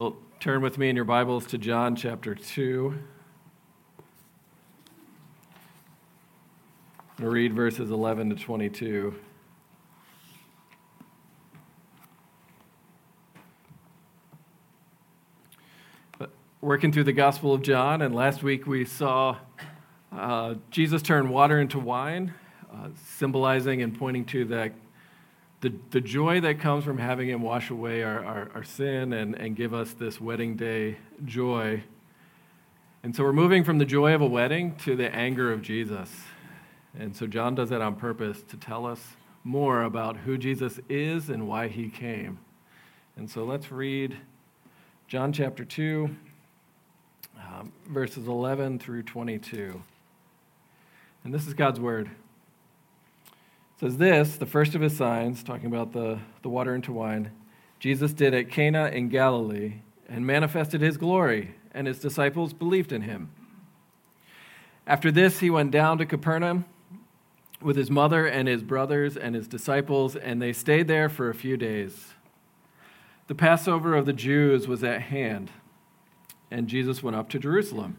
Well, turn with me in your Bibles to John chapter 2. I'm going to read verses 11 to 22. But working through the Gospel of John, and last week we saw uh, Jesus turn water into wine, uh, symbolizing and pointing to that the, the joy that comes from having him wash away our, our, our, sin and, and give us this wedding day joy. And so we're moving from the joy of a wedding to the anger of Jesus. And so John does that on purpose to tell us more about who Jesus is and why he came. And so let's read John chapter 2, um, verses 11 through 22. And this is God's word says this, the first of his signs, talking about the, the water into wine, Jesus did at Cana in Galilee and manifested his glory, and his disciples believed in him. After this, he went down to Capernaum with his mother and his brothers and his disciples, and they stayed there for a few days. The Passover of the Jews was at hand, and Jesus went up to Jerusalem.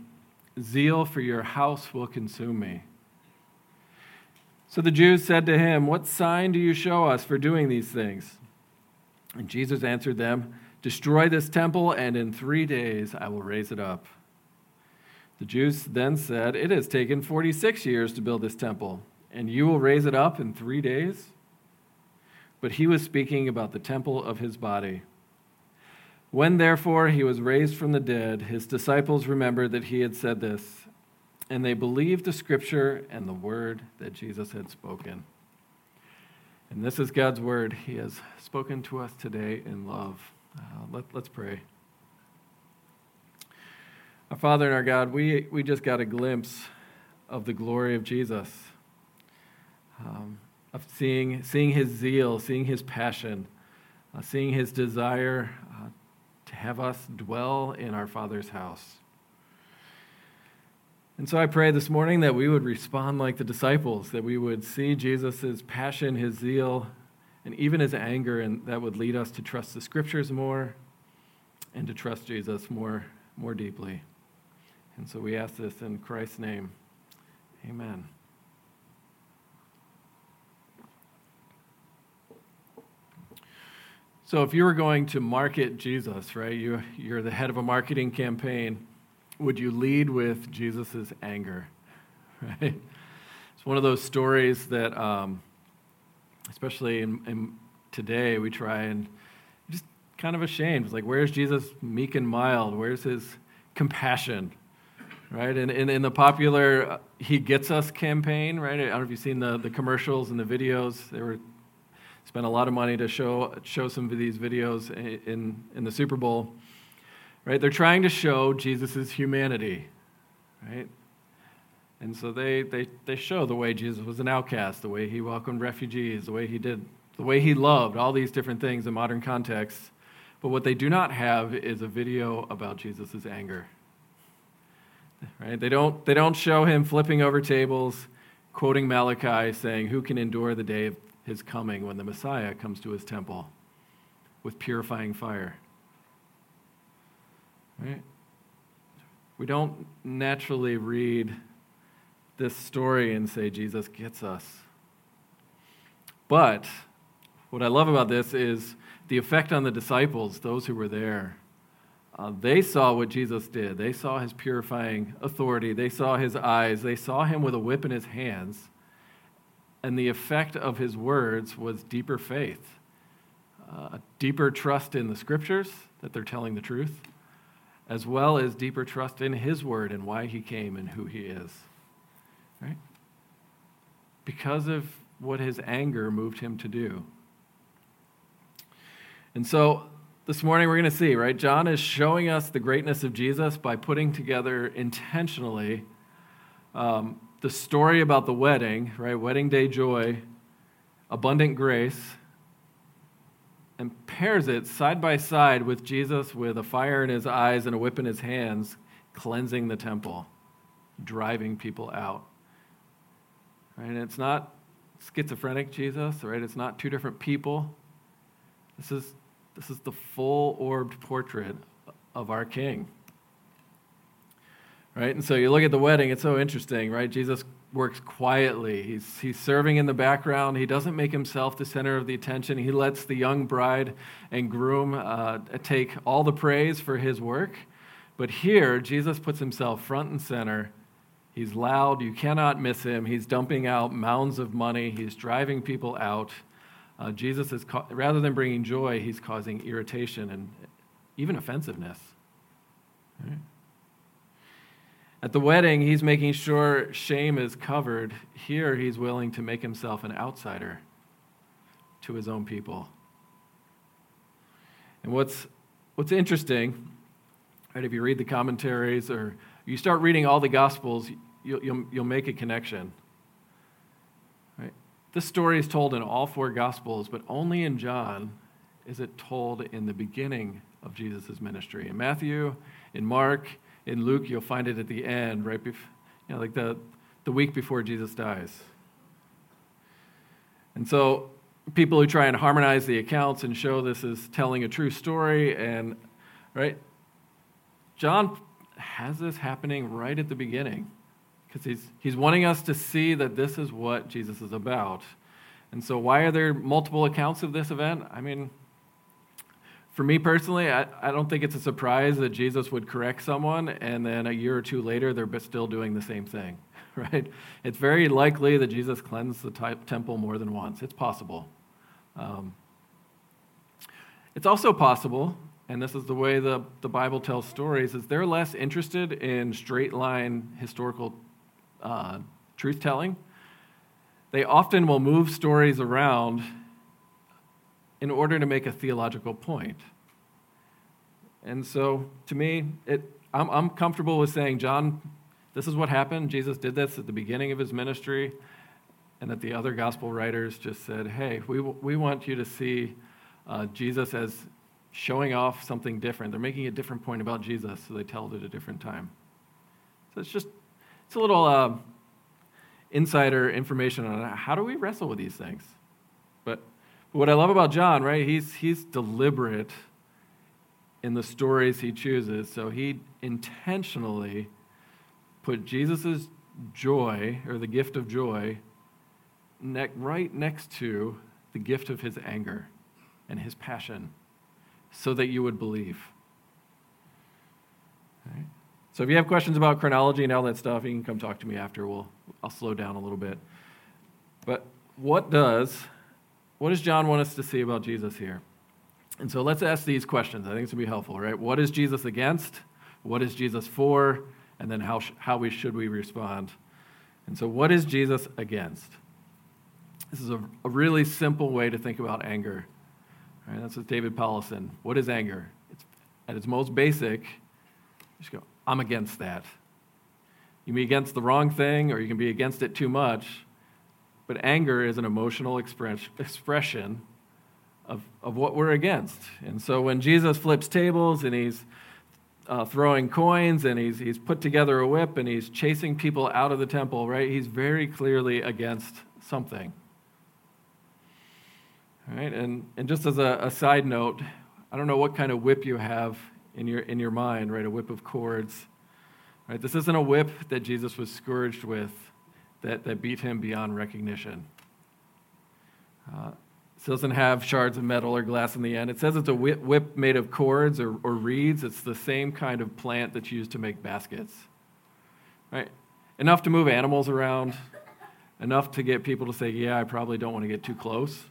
Zeal for your house will consume me. So the Jews said to him, What sign do you show us for doing these things? And Jesus answered them, Destroy this temple, and in three days I will raise it up. The Jews then said, It has taken 46 years to build this temple, and you will raise it up in three days? But he was speaking about the temple of his body. When therefore he was raised from the dead, his disciples remembered that he had said this, and they believed the scripture and the word that Jesus had spoken. And this is God's word. He has spoken to us today in love. Uh, let, let's pray. Our Father and our God, we, we just got a glimpse of the glory of Jesus, um, of seeing, seeing his zeal, seeing his passion, uh, seeing his desire have us dwell in our Father's house. And so I pray this morning that we would respond like the disciples, that we would see Jesus' passion, his zeal, and even his anger, and that would lead us to trust the scriptures more and to trust Jesus more, more deeply. And so we ask this in Christ's name. Amen. So, if you were going to market Jesus, right, you, you're the head of a marketing campaign, would you lead with Jesus' anger? Right? It's one of those stories that, um, especially in, in, today, we try and just kind of ashamed. It's like, where's Jesus meek and mild? Where's his compassion? Right? And in, in the popular uh, He Gets Us campaign, right? I don't know if you've seen the, the commercials and the videos. They were spent a lot of money to show, show some of these videos in, in the Super Bowl. Right? They're trying to show Jesus' humanity. Right? And so they, they, they show the way Jesus was an outcast, the way he welcomed refugees, the way he did, the way he loved, all these different things in modern contexts. But what they do not have is a video about Jesus' anger. Right? They don't, they don't show him flipping over tables, quoting Malachi, saying, Who can endure the day of his coming when the Messiah comes to his temple with purifying fire. Right? We don't naturally read this story and say Jesus gets us. But what I love about this is the effect on the disciples, those who were there. Uh, they saw what Jesus did. They saw his purifying authority. They saw his eyes. They saw him with a whip in his hands. And the effect of his words was deeper faith, uh, deeper trust in the scriptures that they're telling the truth, as well as deeper trust in his word and why he came and who he is. Right? Because of what his anger moved him to do. And so this morning we're going to see, right? John is showing us the greatness of Jesus by putting together intentionally um, the story about the wedding, right? Wedding day joy, abundant grace, and pairs it side by side with Jesus with a fire in his eyes and a whip in his hands, cleansing the temple, driving people out. Right? And it's not schizophrenic Jesus, right? It's not two different people. This is, this is the full orbed portrait of our King. Right? And so you look at the wedding, it's so interesting, right? Jesus works quietly. He's, he's serving in the background. He doesn't make himself the center of the attention. He lets the young bride and groom uh, take all the praise for his work. But here, Jesus puts himself front and center. He's loud. You cannot miss him. He's dumping out mounds of money. He's driving people out. Uh, Jesus is, ca- rather than bringing joy, he's causing irritation and even offensiveness. At the wedding, he's making sure shame is covered. Here, he's willing to make himself an outsider to his own people. And what's, what's interesting, right, if you read the commentaries or you start reading all the Gospels, you'll, you'll, you'll make a connection. Right? This story is told in all four Gospels, but only in John is it told in the beginning of Jesus' ministry. In Matthew, in Mark, in Luke, you'll find it at the end, right before, you know, like the, the week before Jesus dies. And so people who try and harmonize the accounts and show this is telling a true story, and, right, John has this happening right at the beginning because he's, he's wanting us to see that this is what Jesus is about. And so, why are there multiple accounts of this event? I mean, for me personally, I, I don't think it's a surprise that Jesus would correct someone and then a year or two later they're still doing the same thing, right? It's very likely that Jesus cleansed the temple more than once. It's possible. Um, it's also possible, and this is the way the, the Bible tells stories, is they're less interested in straight line historical uh, truth telling. They often will move stories around in order to make a theological point. And so, to me, it, I'm, I'm comfortable with saying, John, this is what happened. Jesus did this at the beginning of his ministry, and that the other gospel writers just said, hey, we, we want you to see uh, Jesus as showing off something different. They're making a different point about Jesus, so they tell it at a different time. So it's just, it's a little uh, insider information on how do we wrestle with these things. But what I love about John, right, he's, he's deliberate in the stories he chooses. So he intentionally put Jesus' joy, or the gift of joy, ne- right next to the gift of his anger and his passion, so that you would believe. Right? So if you have questions about chronology and all that stuff, you can come talk to me after. We'll, I'll slow down a little bit. But what does what does John want us to see about Jesus here? And so let's ask these questions. I think this will be helpful, right? What is Jesus against? What is Jesus for? And then how, sh- how we, should we respond? And so, what is Jesus against? This is a, a really simple way to think about anger. Right? That's what David Powlison. What is anger? It's, at its most basic, just go, I'm against that. You can be against the wrong thing, or you can be against it too much. But anger is an emotional express, expression of, of what we're against. And so when Jesus flips tables and he's uh, throwing coins and he's, he's put together a whip and he's chasing people out of the temple, right? He's very clearly against something. Right? And, and just as a, a side note, I don't know what kind of whip you have in your, in your mind, right? A whip of cords. Right? This isn't a whip that Jesus was scourged with that, that beat him beyond recognition. Uh, it doesn't have shards of metal or glass in the end. It says it's a whip, made of cords or, or reeds. It's the same kind of plant that's used to make baskets. Right? Enough to move animals around, enough to get people to say, yeah, I probably don't want to get too close.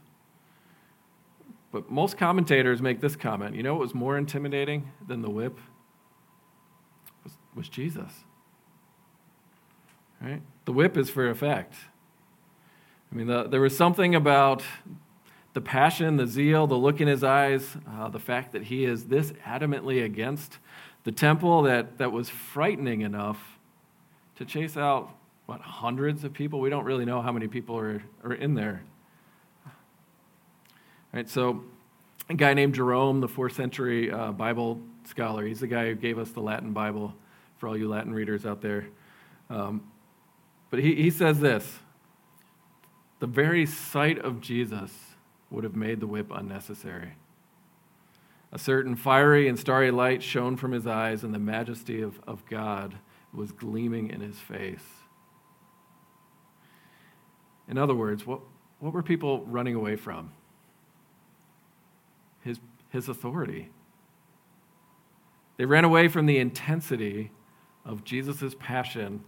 But most commentators make this comment. You know what was more intimidating than the whip? Was, was Jesus. Right? The whip is for effect. I mean, the, there was something about the passion, the zeal, the look in his eyes, uh, the fact that he is this adamantly against the temple that, that was frightening enough to chase out, what, hundreds of people? We don't really know how many people are, are in there. All right, so a guy named Jerome, the fourth century uh, Bible scholar, he's the guy who gave us the Latin Bible for all you Latin readers out there. Um, but he, he says this the very sight of Jesus would have made the whip unnecessary. A certain fiery and starry light shone from his eyes, and the majesty of, of God was gleaming in his face. In other words, what, what were people running away from? His, his authority. They ran away from the intensity of Jesus' passion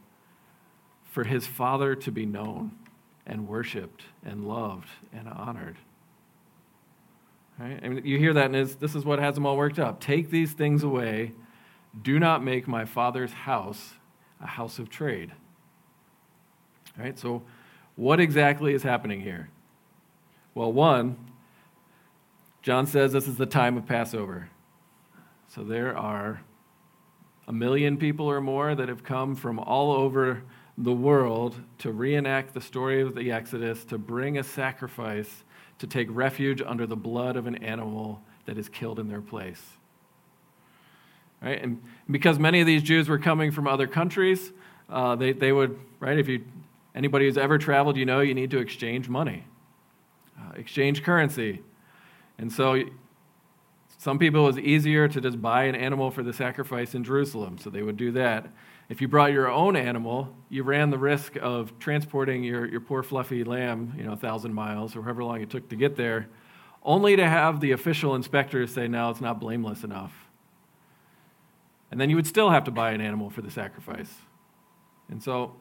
for his Father to be known and worshiped and loved and honored. Right? I mean, you hear that, and this is what has them all worked up. Take these things away. Do not make my Father's house a house of trade. Right? So, what exactly is happening here? Well, one, John says this is the time of Passover. So there are a million people or more that have come from all over the world to reenact the story of the Exodus, to bring a sacrifice, to take refuge under the blood of an animal that is killed in their place. Right? And because many of these Jews were coming from other countries, uh, they, they would, right, if you, anybody who's ever traveled, you know you need to exchange money, uh, exchange currency. And so some people it was easier to just buy an animal for the sacrifice in Jerusalem, so they would do that. If you brought your own animal, you ran the risk of transporting your, your poor fluffy lamb, you know, a thousand miles or however long it took to get there, only to have the official inspectors say, no, it's not blameless enough. And then you would still have to buy an animal for the sacrifice. And so,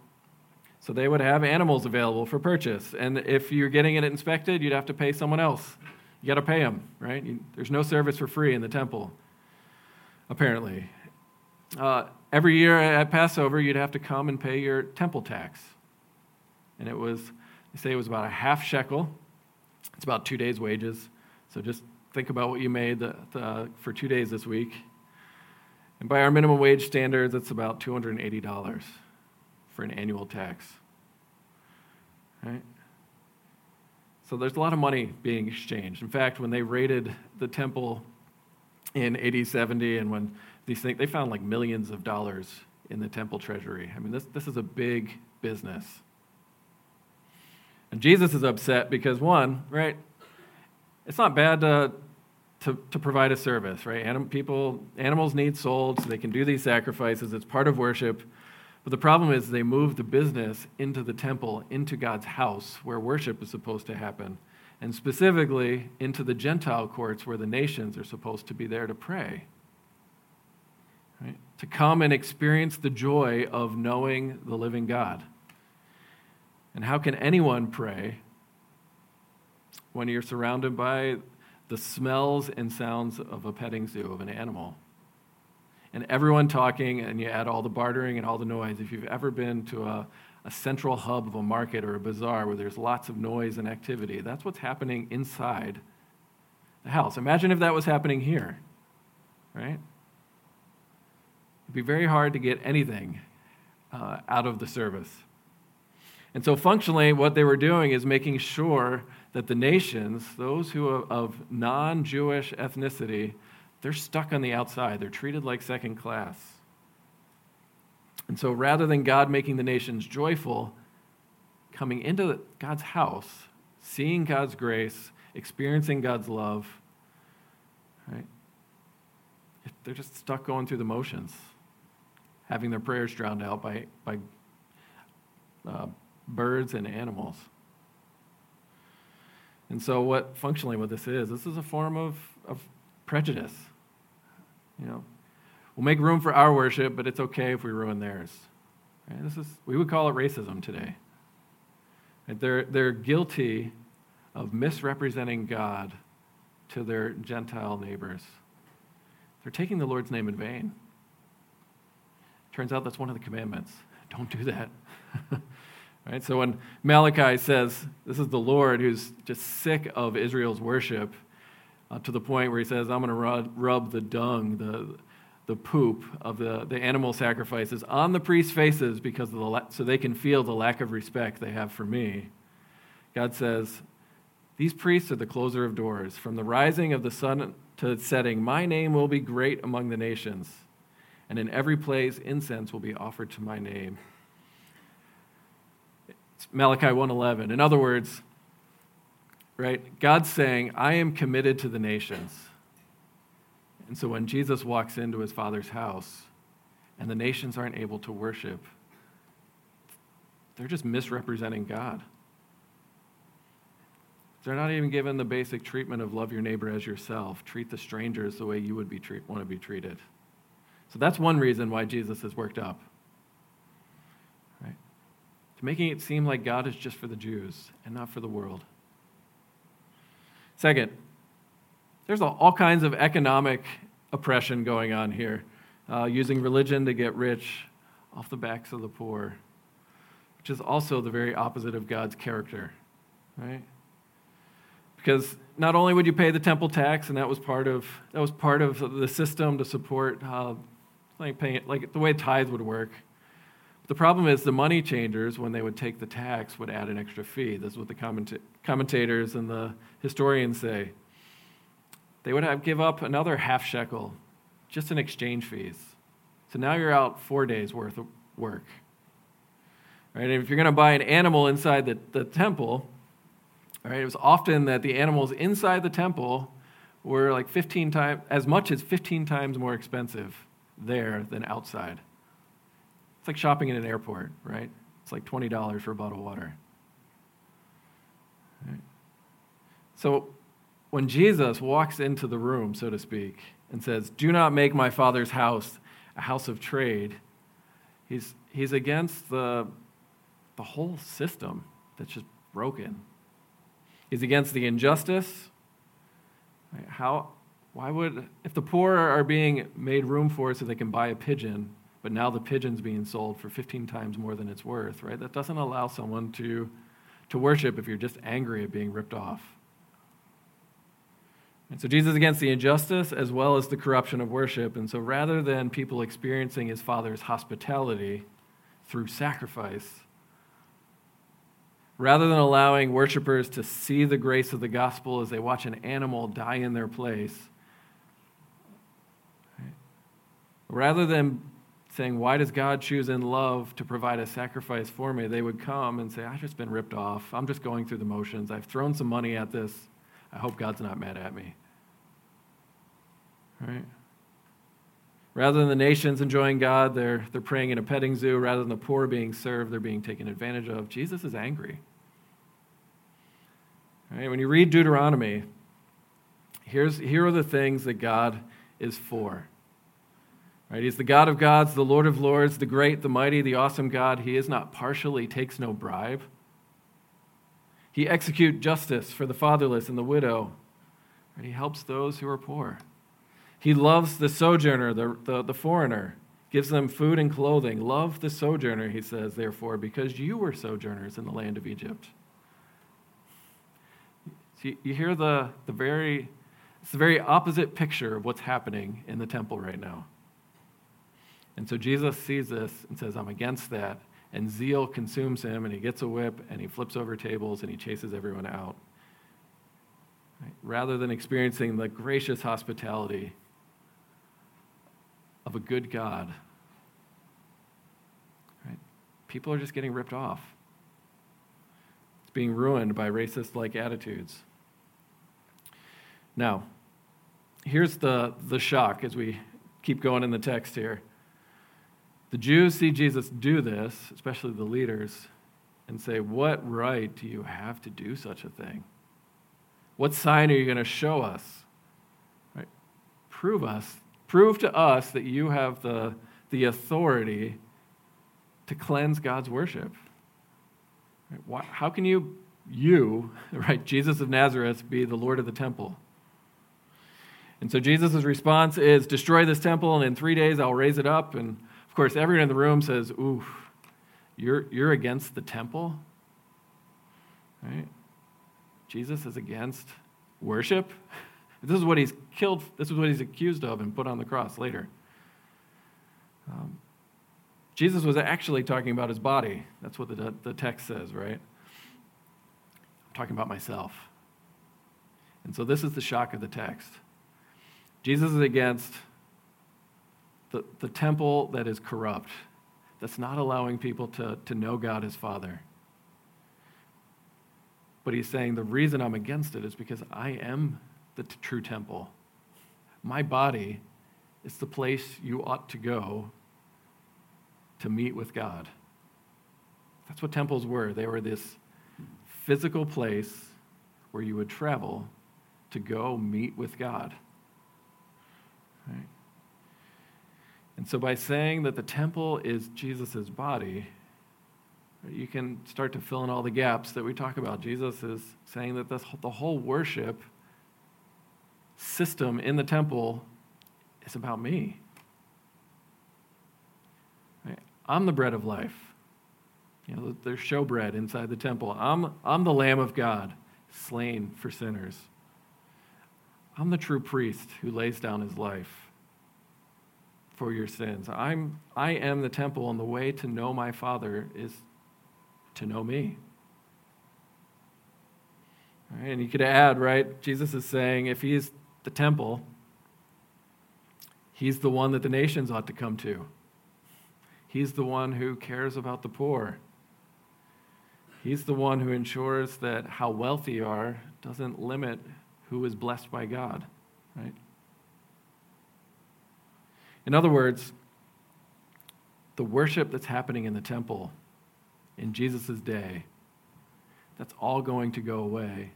so they would have animals available for purchase. And if you're getting it inspected, you'd have to pay someone else. You got to pay them, right? You, there's no service for free in the temple, apparently. Uh, every year at Passover, you'd have to come and pay your temple tax. And it was, they say it was about a half shekel. It's about two days' wages. So just think about what you made the, the, for two days this week. And by our minimum wage standards, it's about $280 for an annual tax. Right? So there's a lot of money being exchanged. In fact, when they raided the temple in AD 70 and when these things, they found like millions of dollars in the temple treasury. I mean, this, this is a big business. And Jesus is upset because, one, right, it's not bad to, to, to provide a service, right? Anim, people, animals need sold so they can do these sacrifices. It's part of worship. But the problem is they move the business into the temple, into God's house, where worship is supposed to happen, and specifically into the Gentile courts where the nations are supposed to be there to pray? To come and experience the joy of knowing the living God. And how can anyone pray when you're surrounded by the smells and sounds of a petting zoo of an animal? And everyone talking, and you add all the bartering and all the noise. If you've ever been to a, a central hub of a market or a bazaar where there's lots of noise and activity, that's what's happening inside the house. Imagine if that was happening here, right? It'd be very hard to get anything uh, out of the service. And so, functionally, what they were doing is making sure that the nations, those who are of non Jewish ethnicity, they're stuck on the outside. They're treated like second class. And so, rather than God making the nations joyful, coming into God's house, seeing God's grace, experiencing God's love, right? They're just stuck going through the motions having their prayers drowned out by, by uh, birds and animals. And so, what functionally what this is, this is a form of, of prejudice. You know, we'll make room for our worship, but it's okay if we ruin theirs. Right? This is we would call it racism today. Right? They're they're guilty of misrepresenting God to their Gentile neighbors. They're taking the Lord's name in vain. Turns out that's one of the commandments. Don't do that. Right? So when Malachi says, This is the Lord who's just sick of Israel's worship, uh, to the point where he says, I'm going to rub, rub the dung, the, the poop of the, the animal sacrifices on the priests' faces because of the la- so they can feel the lack of respect they have for me. God says, These priests are the closer of doors. From the rising of the sun to setting, my name will be great among the nations, and in every place incense will be offered to my name. It's Malachi 1:11. In other words, right? God's saying, I am committed to the nations. And so when Jesus walks into his father's house and the nations aren't able to worship, they're just misrepresenting God. They're not even given the basic treatment of love your neighbor as yourself, treat the strangers the way you would be treat, want to be treated. So that's one reason why Jesus is worked up. Right? To making it seem like God is just for the Jews and not for the world. Second, there's all kinds of economic oppression going on here, uh, using religion to get rich off the backs of the poor, which is also the very opposite of God's character, right? Because not only would you pay the temple tax, and that was part of that was part of the system to support uh, like paying like the way tithes would work. The problem is the money changers, when they would take the tax, would add an extra fee. This is what the commenta- commentators and the historians say. They would have give up another half shekel just in exchange fees. So now you're out four days worth of work. Right? And if you're going to buy an animal inside the, the temple, right, it was often that the animals inside the temple were like 15 times, as much as 15 times more expensive there than outside. It's like shopping in an airport, right? It's like $20 for a bottle of water. Right? So when Jesus walks into the room, so to speak, and says, Do not make my father's house a house of trade, he's, he's against the, the whole system that's just broken. He's against the injustice. Right? How, why would, if the poor are being made room for so they can buy a pigeon, but now the pigeon's being sold for 15 times more than it's worth, right? That doesn't allow someone to, to worship if you're just angry at being ripped off. And so Jesus against the injustice as well as the corruption of worship. And so rather than people experiencing his Father's hospitality through sacrifice, rather than allowing worshipers to see the grace of the gospel as they watch an animal die in their place, rather than saying, Why does God choose in love to provide a sacrifice for me? They would come and say, I've just been ripped off. I'm just going through the motions. I've thrown some money at this. I hope God's not mad at me. Right? Rather than the nations enjoying God, they're, they're praying in a petting zoo. Rather than the poor being served, they're being taken advantage of. Jesus is angry. Right? When you read Deuteronomy, here's, here are the things that God is for. Right? He's the God of gods, the Lord of lords, the great, the mighty, the awesome God. He is not partial, he takes no bribe. He executes justice for the fatherless and the widow. Right? He helps those who are poor. He loves the sojourner, the, the, the foreigner, gives them food and clothing. Love the sojourner, he says, therefore, because you were sojourners in the land of Egypt. See, you hear the, the very, it's the very opposite picture of what's happening in the temple right now. And so Jesus sees this and says, I'm against that. And zeal consumes him, and he gets a whip, and he flips over tables, and he chases everyone out. Right? Rather than experiencing the gracious hospitality of a good God, right? people are just getting ripped off. It's being ruined by racist like attitudes. Now, here's the, the shock as we keep going in the text here. The Jews see Jesus do this, especially the leaders, and say, What right do you have to do such a thing? What sign are you going to show us? Right? Prove us, prove to us that you have the, the authority to cleanse God's worship. Right? Why, how can you, you, right, Jesus of Nazareth, be the Lord of the temple? And so Jesus' response is, Destroy this temple, and in three days I'll raise it up. And of course, everyone in the room says, Ooh, You're, you're against the temple, right? Jesus is against worship. This is what he's killed, this is what he's accused of and put on the cross later. Um, Jesus was actually talking about his body. That's what the, the text says, right? I'm talking about myself. And so this is the shock of the text. Jesus is against the, the temple that is corrupt, that's not allowing people to, to know God as Father. But he's saying the reason I'm against it is because I am the t- true temple. My body is the place you ought to go to meet with God. That's what temples were. They were this physical place where you would travel to go meet with God. Right? And so, by saying that the temple is Jesus' body, you can start to fill in all the gaps that we talk about. Jesus is saying that this, the whole worship system in the temple is about me. I'm the bread of life. You know, there's showbread inside the temple. I'm, I'm the Lamb of God, slain for sinners. I'm the true priest who lays down his life for your sins. I'm, I am the temple, and the way to know my Father is to know me. Right? And you could add, right? Jesus is saying if he's the temple, he's the one that the nations ought to come to. He's the one who cares about the poor. He's the one who ensures that how wealthy you are doesn't limit who is blessed by God, right? In other words, the worship that's happening in the temple in Jesus' day, that's all going to go away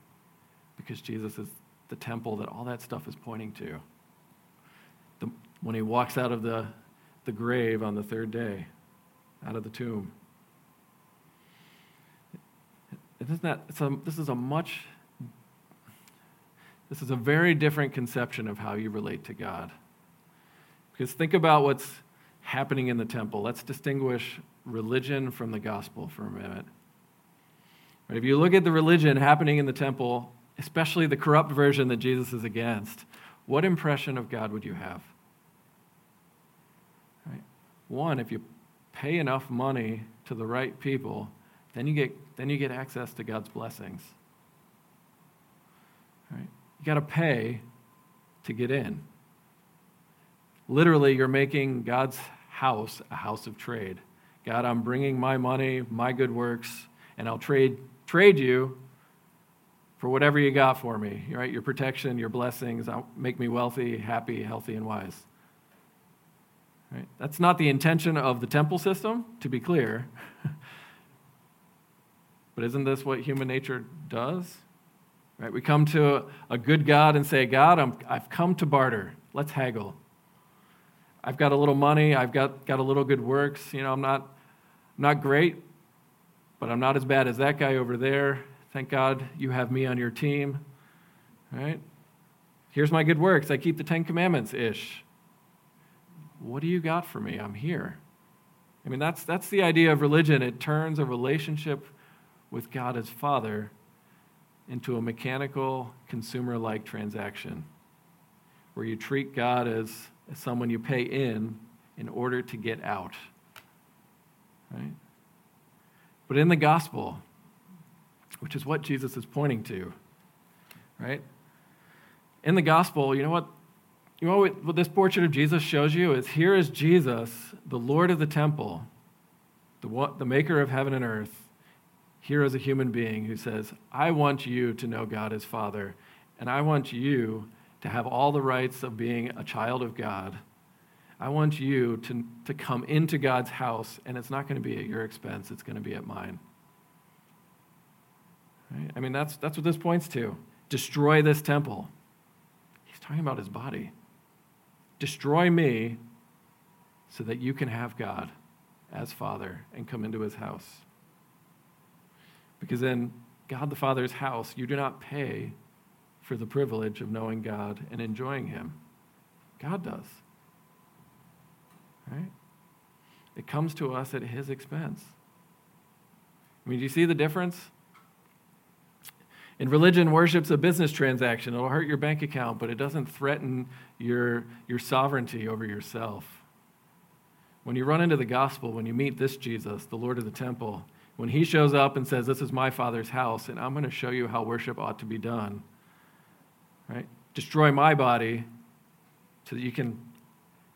because Jesus is the temple that all that stuff is pointing to. The, when he walks out of the, the grave on the third day, out of the tomb. Isn't that, a, this is a much this is a very different conception of how you relate to God. Because think about what's happening in the temple. Let's distinguish religion from the gospel for a minute. If you look at the religion happening in the temple, especially the corrupt version that Jesus is against, what impression of God would you have? Right? One, if you pay enough money to the right people, then you get, then you get access to God's blessings. Right? You got to pay to get in. Literally, you're making God's house a house of trade. God, I'm bringing my money, my good works, and I'll trade, trade you for whatever you got for me. Right? Your protection, your blessings, make me wealthy, happy, healthy, and wise. Right? That's not the intention of the temple system, to be clear. but isn't this what human nature does? Right? We come to a good God and say, God, I'm, I've come to barter. Let's haggle. I've got a little money. I've got, got a little good works. You know, I'm not, not great, but I'm not as bad as that guy over there. Thank God you have me on your team. Right? Here's my good works. I keep the Ten Commandments ish. What do you got for me? I'm here. I mean, that's, that's the idea of religion. It turns a relationship with God as Father into a mechanical, consumer like transaction where you treat God as, someone you pay in in order to get out. Right? But in the gospel, which is what Jesus is pointing to, right? In the gospel, you know what? You know what, what this portrait of Jesus shows you is here is Jesus, the Lord of the temple, the, the maker of heaven and earth, here is a human being who says, I want you to know God as Father, and I want you to have all the rights of being a child of God. I want you to, to come into God's house, and it's not going to be at your expense, it's going to be at mine. Right? I mean, that's, that's what this points to. Destroy this temple. He's talking about his body. Destroy me so that you can have God as Father and come into his house. Because in God the Father's house, you do not pay for the privilege of knowing God and enjoying Him. God does. Right? It comes to us at His expense. I mean, do you see the difference? In religion, worship's a business transaction. It'll hurt your bank account, but it doesn't threaten your, your sovereignty over yourself. When you run into the gospel, when you meet this Jesus, the Lord of the temple, when he shows up and says, This is my Father's house, and I'm going to show you how worship ought to be done, right? Destroy my body so that you can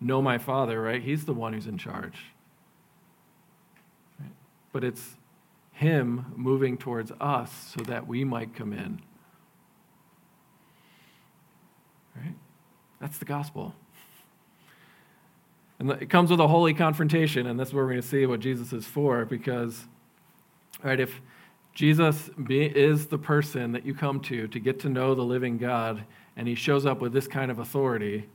know my Father, right? He's the one who's in charge. Right? But it's him moving towards us so that we might come in. Right? That's the gospel. And it comes with a holy confrontation, and that's where we're going to see what Jesus is for, because, right, if Jesus be, is the person that you come to to get to know the living God, and he shows up with this kind of authority,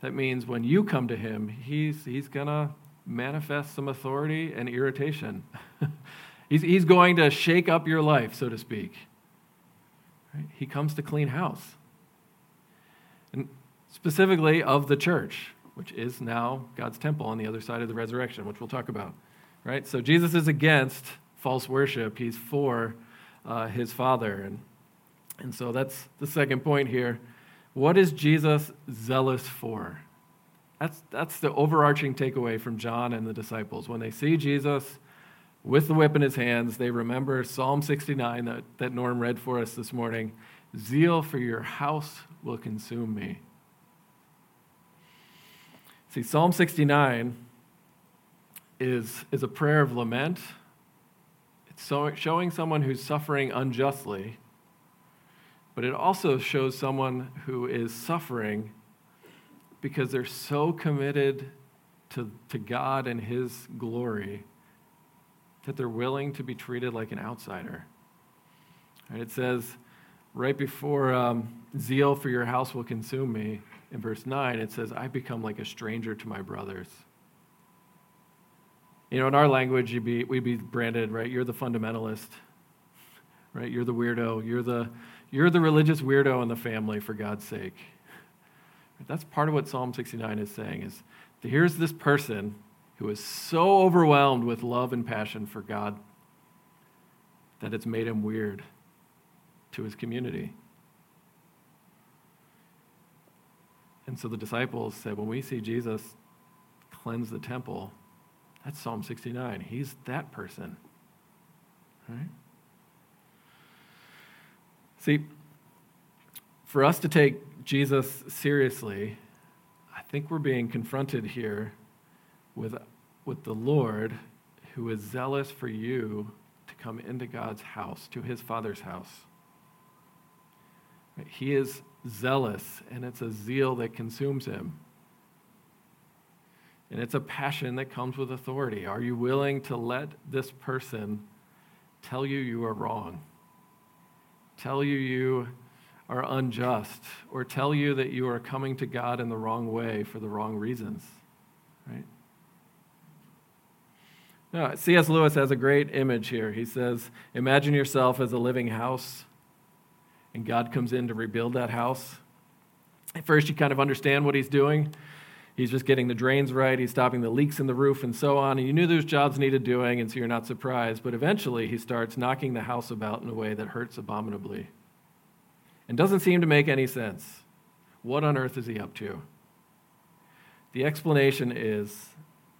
that means when you come to him, he's, he's going to manifest some authority and irritation. He's, he's going to shake up your life, so to speak. Right? He comes to clean house. And specifically of the church, which is now God's temple on the other side of the resurrection, which we'll talk about. Right? So Jesus is against false worship, he's for uh, his Father. And, and so that's the second point here. What is Jesus zealous for? That's, that's the overarching takeaway from John and the disciples. When they see Jesus, with the whip in his hands, they remember Psalm 69 that, that Norm read for us this morning Zeal for your house will consume me. See, Psalm 69 is, is a prayer of lament. So, showing someone who's suffering unjustly, but it also shows someone who is suffering because they're so committed to, to God and His glory that they're willing to be treated like an outsider. Right, it says right before um, zeal for your house will consume me, in verse 9, it says, I become like a stranger to my brothers. You know, in our language, you'd be, we'd be branded, right? You're the fundamentalist, right? You're the weirdo. You're the, you're the religious weirdo in the family, for God's sake. That's part of what Psalm 69 is saying is here's this person who is so overwhelmed with love and passion for God that it's made him weird to his community. And so the disciples said, when we see Jesus cleanse the temple, that's Psalm 69. He's that person. Right? See, for us to take Jesus seriously, I think we're being confronted here with, with the Lord who is zealous for you to come into God's house, to his Father's house. He is zealous, and it's a zeal that consumes him. And it's a passion that comes with authority. Are you willing to let this person tell you you are wrong? Tell you you are unjust, or tell you that you are coming to God in the wrong way for the wrong reasons, right? C.S. Lewis has a great image here. He says, Imagine yourself as a living house, and God comes in to rebuild that house. At first, you kind of understand what he's doing. He's just getting the drains right, he's stopping the leaks in the roof, and so on. And you knew those jobs needed doing, and so you're not surprised. But eventually, he starts knocking the house about in a way that hurts abominably and doesn't seem to make any sense. What on earth is he up to? The explanation is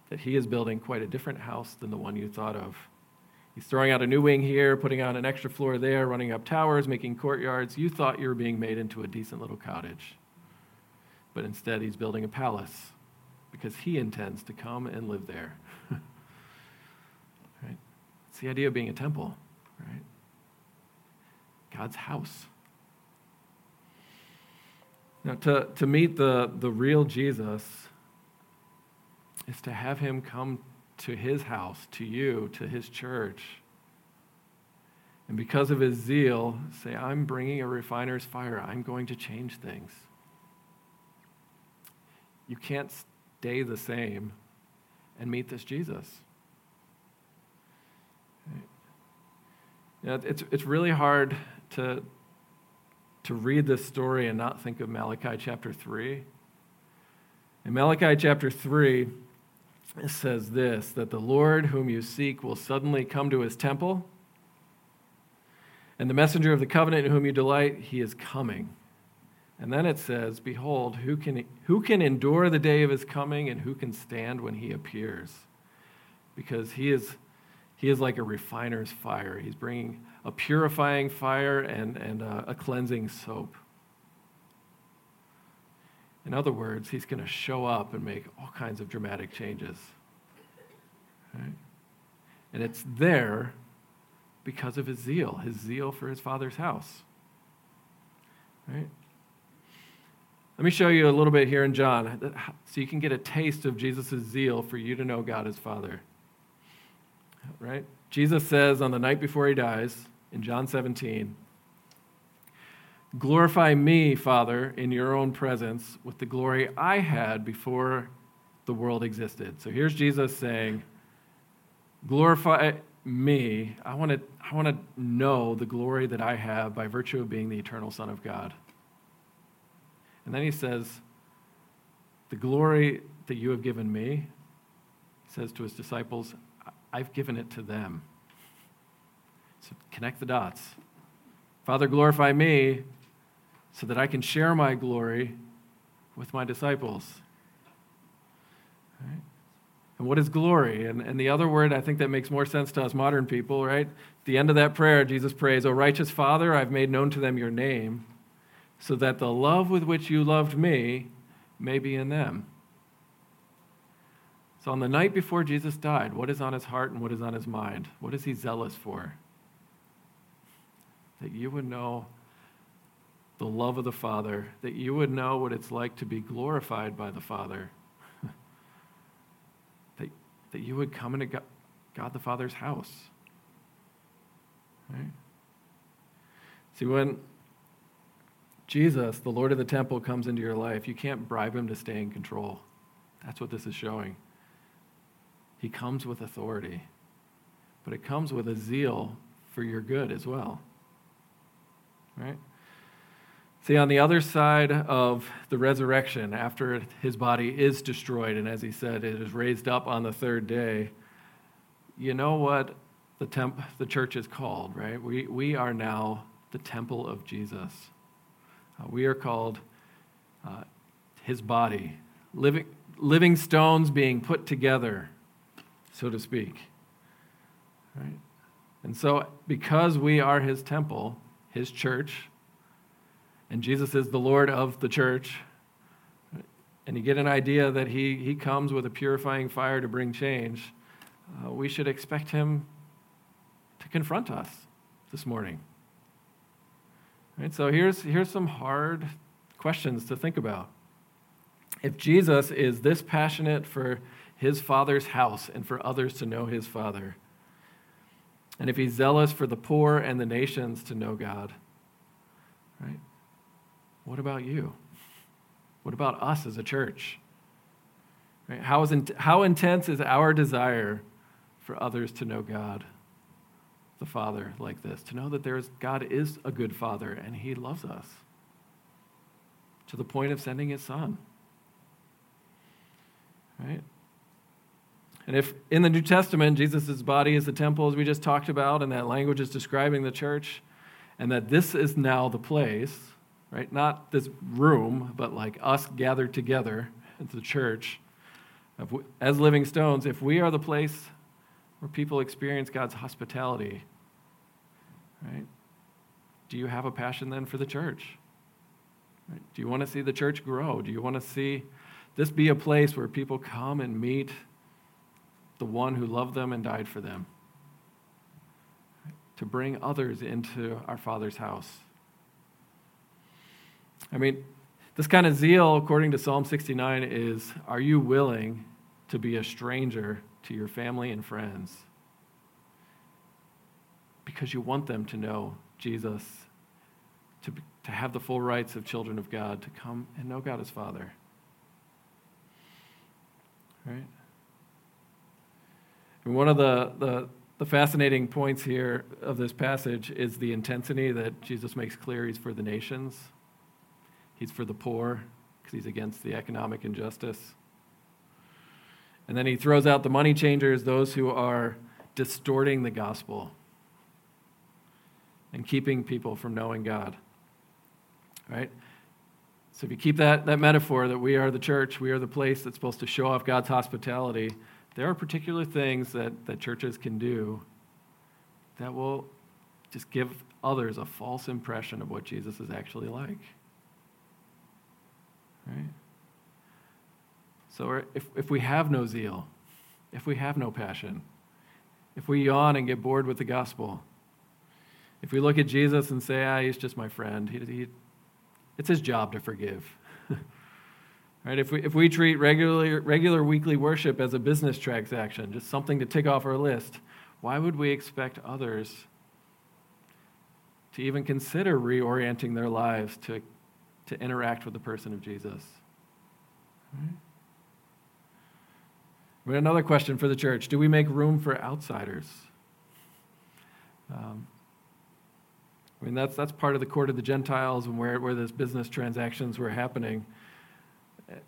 that he is building quite a different house than the one you thought of. He's throwing out a new wing here, putting on an extra floor there, running up towers, making courtyards. You thought you were being made into a decent little cottage. But instead, he's building a palace because he intends to come and live there. right? It's the idea of being a temple, right? God's house. Now, to, to meet the, the real Jesus, is to have him come to his house, to you, to his church. And because of his zeal, say, I'm bringing a refiner's fire. I'm going to change things. You can't stay the same and meet this Jesus. You know, it's, it's really hard to, to read this story and not think of Malachi chapter 3. In Malachi chapter 3, it says this that the Lord whom you seek will suddenly come to his temple, And the messenger of the covenant in whom you delight, he is coming. And then it says, Behold, who can, who can endure the day of his coming, and who can stand when he appears? Because he is, he is like a refiner's fire. He's bringing a purifying fire and, and a, a cleansing soap. In other words, he's going to show up and make all kinds of dramatic changes. Right? And it's there because of his zeal, his zeal for his father's house. Right? Let me show you a little bit here in John so you can get a taste of Jesus' zeal for you to know God as Father. Right? Jesus says on the night before he dies in John 17, Glorify me, Father, in your own presence with the glory I had before the world existed. So here's Jesus saying, Glorify me. I want to I want to know the glory that I have by virtue of being the eternal Son of God. And then he says, The glory that you have given me, says to his disciples, I've given it to them. So connect the dots. Father, glorify me so that I can share my glory with my disciples. Right? And what is glory? And, and the other word I think that makes more sense to us modern people, right? At the end of that prayer, Jesus prays, O righteous Father, I've made known to them your name so that the love with which you loved me may be in them. So, on the night before Jesus died, what is on his heart and what is on his mind? What is he zealous for? That you would know the love of the Father, that you would know what it's like to be glorified by the Father, that, that you would come into God, God the Father's house. Right? See, when Jesus, the Lord of the temple, comes into your life, you can't bribe him to stay in control. That's what this is showing. He comes with authority, but it comes with a zeal for your good as well. Right? See, on the other side of the resurrection, after his body is destroyed, and as he said, it is raised up on the third day, you know what the, temp- the church is called, right? We, we are now the temple of Jesus. Uh, we are called uh, his body, living, living stones being put together, so to speak. Right? And so, because we are his temple, his church, and Jesus is the Lord of the church, and you get an idea that he, he comes with a purifying fire to bring change, uh, we should expect him to confront us this morning. Right, so here's, here's some hard questions to think about. If Jesus is this passionate for his Father's house and for others to know his Father, and if he's zealous for the poor and the nations to know God, right? What about you? What about us as a church? Right? How, is how intense is our desire for others to know God? The Father like this, to know that there is, God is a good Father and He loves us to the point of sending His Son. Right? And if in the New Testament Jesus' body is the temple, as we just talked about, and that language is describing the church, and that this is now the place, right? Not this room, but like us gathered together at the church as living stones, if we are the place where people experience God's hospitality, right? Do you have a passion then for the church? Right? Do you want to see the church grow? Do you want to see this be a place where people come and meet the one who loved them and died for them? To bring others into our Father's house. I mean, this kind of zeal, according to Psalm 69, is are you willing to be a stranger to your family and friends because you want them to know Jesus, to, to have the full rights of children of God, to come and know God as Father. Right? And one of the, the, the fascinating points here of this passage is the intensity that Jesus makes clear he's for the nations, he's for the poor, because he's against the economic injustice. And then he throws out the money changers, those who are distorting the gospel and keeping people from knowing God. Right? So if you keep that, that metaphor that we are the church, we are the place that's supposed to show off God's hospitality, there are particular things that, that churches can do that will just give others a false impression of what Jesus is actually like. Right? So if, if we have no zeal, if we have no passion, if we yawn and get bored with the gospel, if we look at Jesus and say, ah, he's just my friend, he, he, it's his job to forgive. right? If we, if we treat regular, regular weekly worship as a business transaction, just something to tick off our list, why would we expect others to even consider reorienting their lives to, to interact with the person of Jesus? Right? But another question for the church Do we make room for outsiders? Um, I mean, that's, that's part of the court of the Gentiles and where, where those business transactions were happening.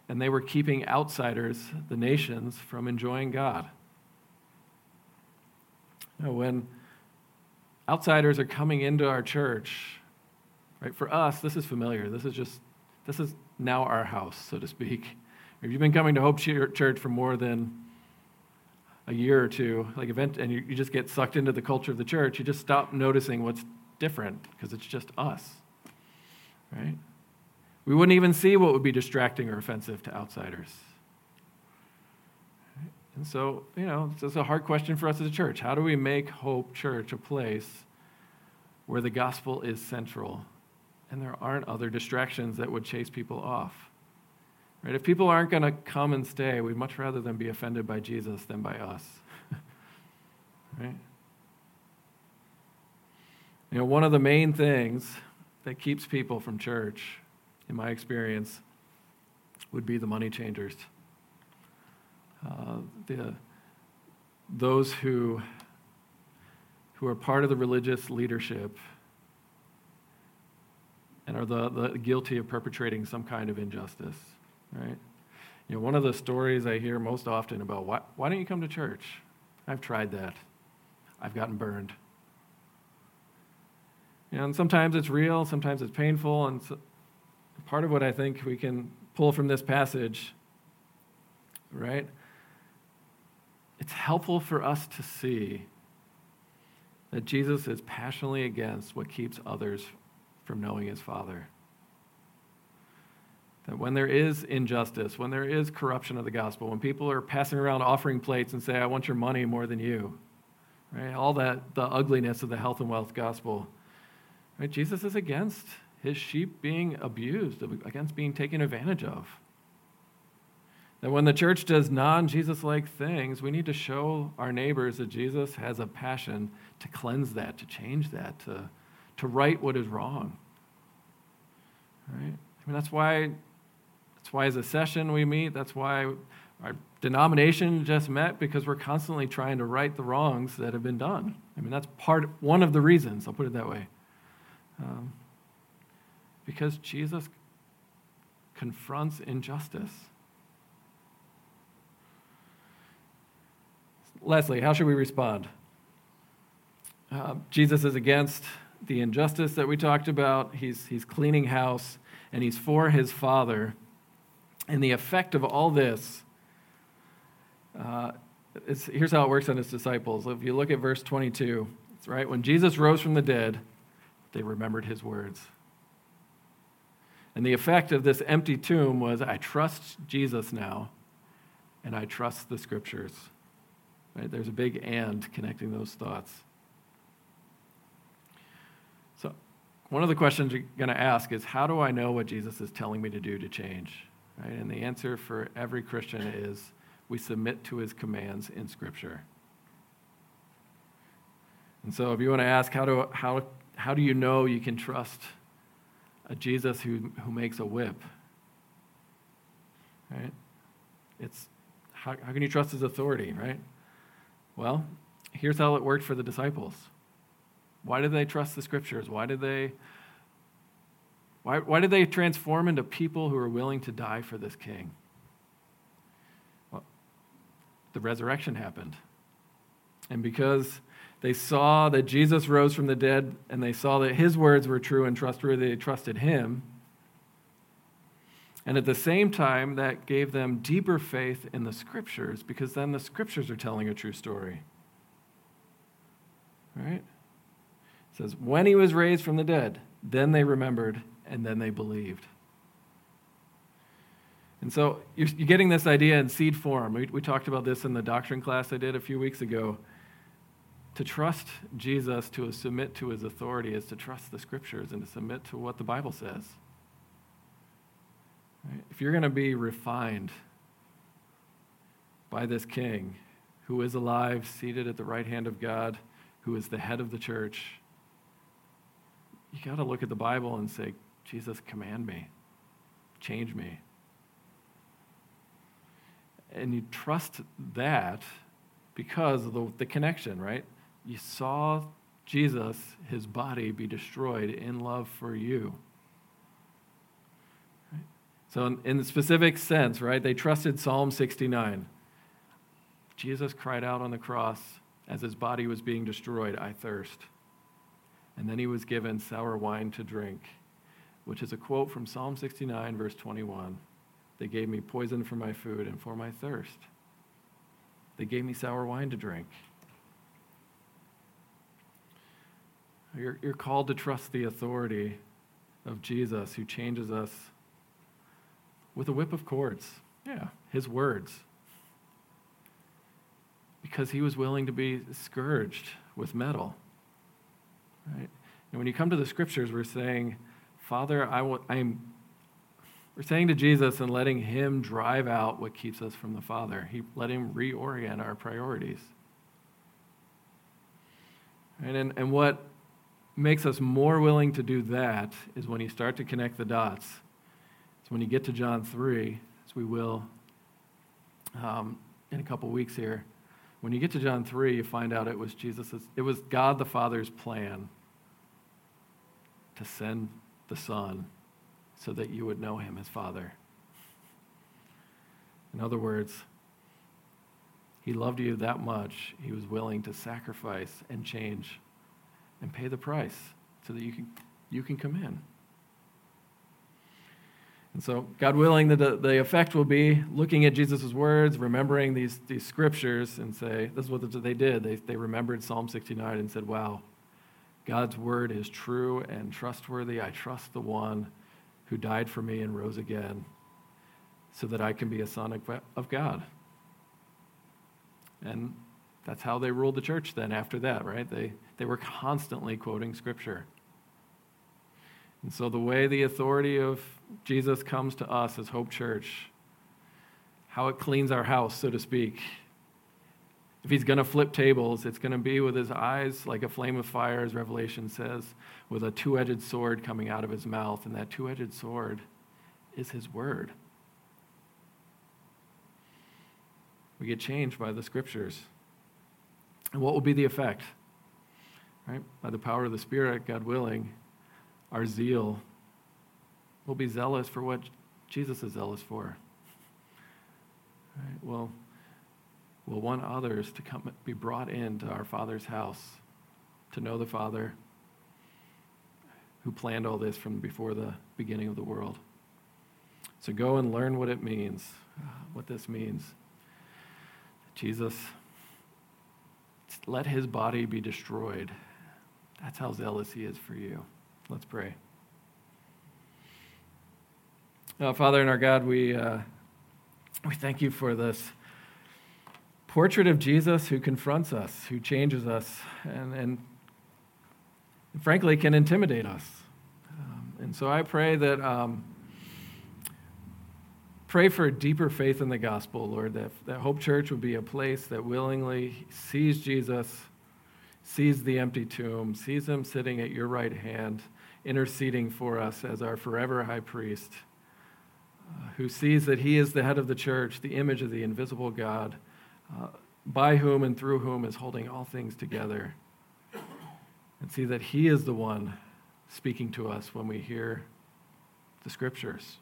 And they were keeping outsiders, the nations, from enjoying God. Know, when outsiders are coming into our church, right, for us, this is familiar. This is just, this is now our house, so to speak. If you've been coming to Hope Church for more than a year or two, like event, and you, you just get sucked into the culture of the church, you just stop noticing what's different because it's just us, right? We wouldn't even see what would be distracting or offensive to outsiders. And so, you know, it's a hard question for us as a church. How do we make Hope Church a place where the gospel is central and there aren't other distractions that would chase people off? Right? If people aren't going to come and stay, we'd much rather them be offended by Jesus than by us. right? You know, one of the main things that keeps people from church, in my experience, would be the money changers. Uh, the, those who, who are part of the religious leadership and are the, the guilty of perpetrating some kind of injustice, right? You know, one of the stories I hear most often about why, why don't you come to church? I've tried that. I've gotten burned. And sometimes it's real, sometimes it's painful. And so part of what I think we can pull from this passage, right? It's helpful for us to see that Jesus is passionately against what keeps others from knowing his Father. That when there is injustice, when there is corruption of the gospel, when people are passing around offering plates and say, I want your money more than you, right? All that, the ugliness of the health and wealth gospel Right? Jesus is against his sheep being abused, against being taken advantage of. That when the church does non Jesus like things, we need to show our neighbors that Jesus has a passion to cleanse that, to change that, to, to right what is wrong. Right? I mean, that's why, that's why as a session we meet, that's why our denomination just met, because we're constantly trying to right the wrongs that have been done. I mean, that's part, one of the reasons, I'll put it that way. Um, because Jesus confronts injustice. Leslie, how should we respond? Uh, Jesus is against the injustice that we talked about. He's, he's cleaning house and he's for his Father. And the effect of all this, uh, here's how it works on his disciples. If you look at verse 22, it's right when Jesus rose from the dead, they remembered his words. And the effect of this empty tomb was I trust Jesus now, and I trust the scriptures. Right? There's a big and connecting those thoughts. So, one of the questions you're going to ask is how do I know what Jesus is telling me to do to change? Right? And the answer for every Christian is we submit to his commands in Scripture. And so, if you want to ask how do, how how do you know you can trust a Jesus who, who makes a whip? Right? It's how, how can you trust his authority, right? Well, here's how it worked for the disciples. Why did they trust the scriptures? Why did they why, why did they transform into people who are willing to die for this king? Well, the resurrection happened. And because they saw that Jesus rose from the dead and they saw that his words were true and trustworthy, they trusted him. And at the same time, that gave them deeper faith in the scriptures because then the scriptures are telling a true story. Right? It says, when he was raised from the dead, then they remembered and then they believed. And so you're, getting this idea in seed form. We, talked about this in the doctrine class I did a few weeks ago. To trust Jesus, to submit to his authority, is to trust the scriptures and to submit to what the Bible says. If you're going to be refined by this king who is alive, seated at the right hand of God, who is the head of the church, you got to look at the Bible and say, Jesus, command me, change me. And you trust that because of the, the connection, right? You saw Jesus, his body, be destroyed in love for you. So, in, in the specific sense, right, they trusted Psalm 69. Jesus cried out on the cross as his body was being destroyed, I thirst. And then he was given sour wine to drink, which is a quote from Psalm 69, verse 21. They gave me poison for my food and for my thirst. They gave me sour wine to drink. You're, you're called to trust the authority of Jesus who changes us with a whip of cords. Yeah, his words. Because he was willing to be scourged with metal. Right? And when you come to the scriptures, we're saying, Father, I will, I'm, we're saying to Jesus and letting him drive out what keeps us from the Father. He let him reorient our priorities. Right? And, and what makes us more willing to do that is when you start to connect the dots It's when you get to John 3, as we will um, in a couple weeks here, when you get to John 3, you find out it was Jesus's, it was God the Father's plan to send the Son so that you would know him as Father. In other words, he loved you that much, he was willing to sacrifice and change and pay the price so that you can, you can come in. And so, God willing, the, the effect will be looking at Jesus' words, remembering these, these scriptures, and say, this is what they did. They, they remembered Psalm 69 and said, wow, God's word is true and trustworthy. I trust the one who died for me and rose again so that I can be a son of God. And that's how they ruled the church then after that, right? They, they were constantly quoting scripture. And so, the way the authority of Jesus comes to us as Hope Church, how it cleans our house, so to speak. If he's going to flip tables, it's going to be with his eyes like a flame of fire, as Revelation says, with a two edged sword coming out of his mouth. And that two edged sword is his word. We get changed by the scriptures. And what will be the effect? Right? By the power of the Spirit, God willing, our zeal will be zealous for what Jesus is zealous for. Right? Well, we'll want others to come be brought into our Father's house to know the Father who planned all this from before the beginning of the world. So go and learn what it means, uh, what this means. Jesus, let his body be destroyed. That's how zealous he is for you. Let's pray. Uh, Father and our God, we, uh, we thank you for this portrait of Jesus who confronts us, who changes us, and, and frankly can intimidate us. Um, and so I pray that. Um, pray for a deeper faith in the gospel, Lord, that, that Hope Church would be a place that willingly sees Jesus, sees the empty tomb, sees him sitting at your right hand interceding for us as our forever high priest, uh, who sees that he is the head of the church, the image of the invisible God, uh, by whom and through whom is holding all things together. And see that he is the one speaking to us when we hear the scriptures.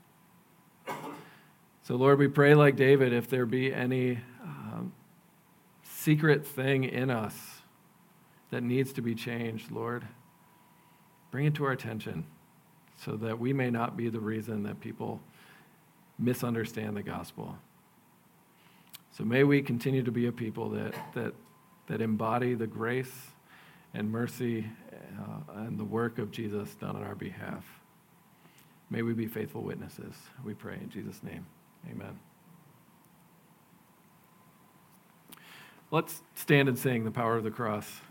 So, Lord, we pray like David, if there be any um, secret thing in us that needs to be changed, Lord, bring it to our attention so that we may not be the reason that people misunderstand the gospel. So may we continue to be a people that, that, that embody the grace and mercy uh, and the work of Jesus done on our behalf. May we be faithful witnesses. We pray in Jesus' name. Amen. Let's stand and sing the power of the cross.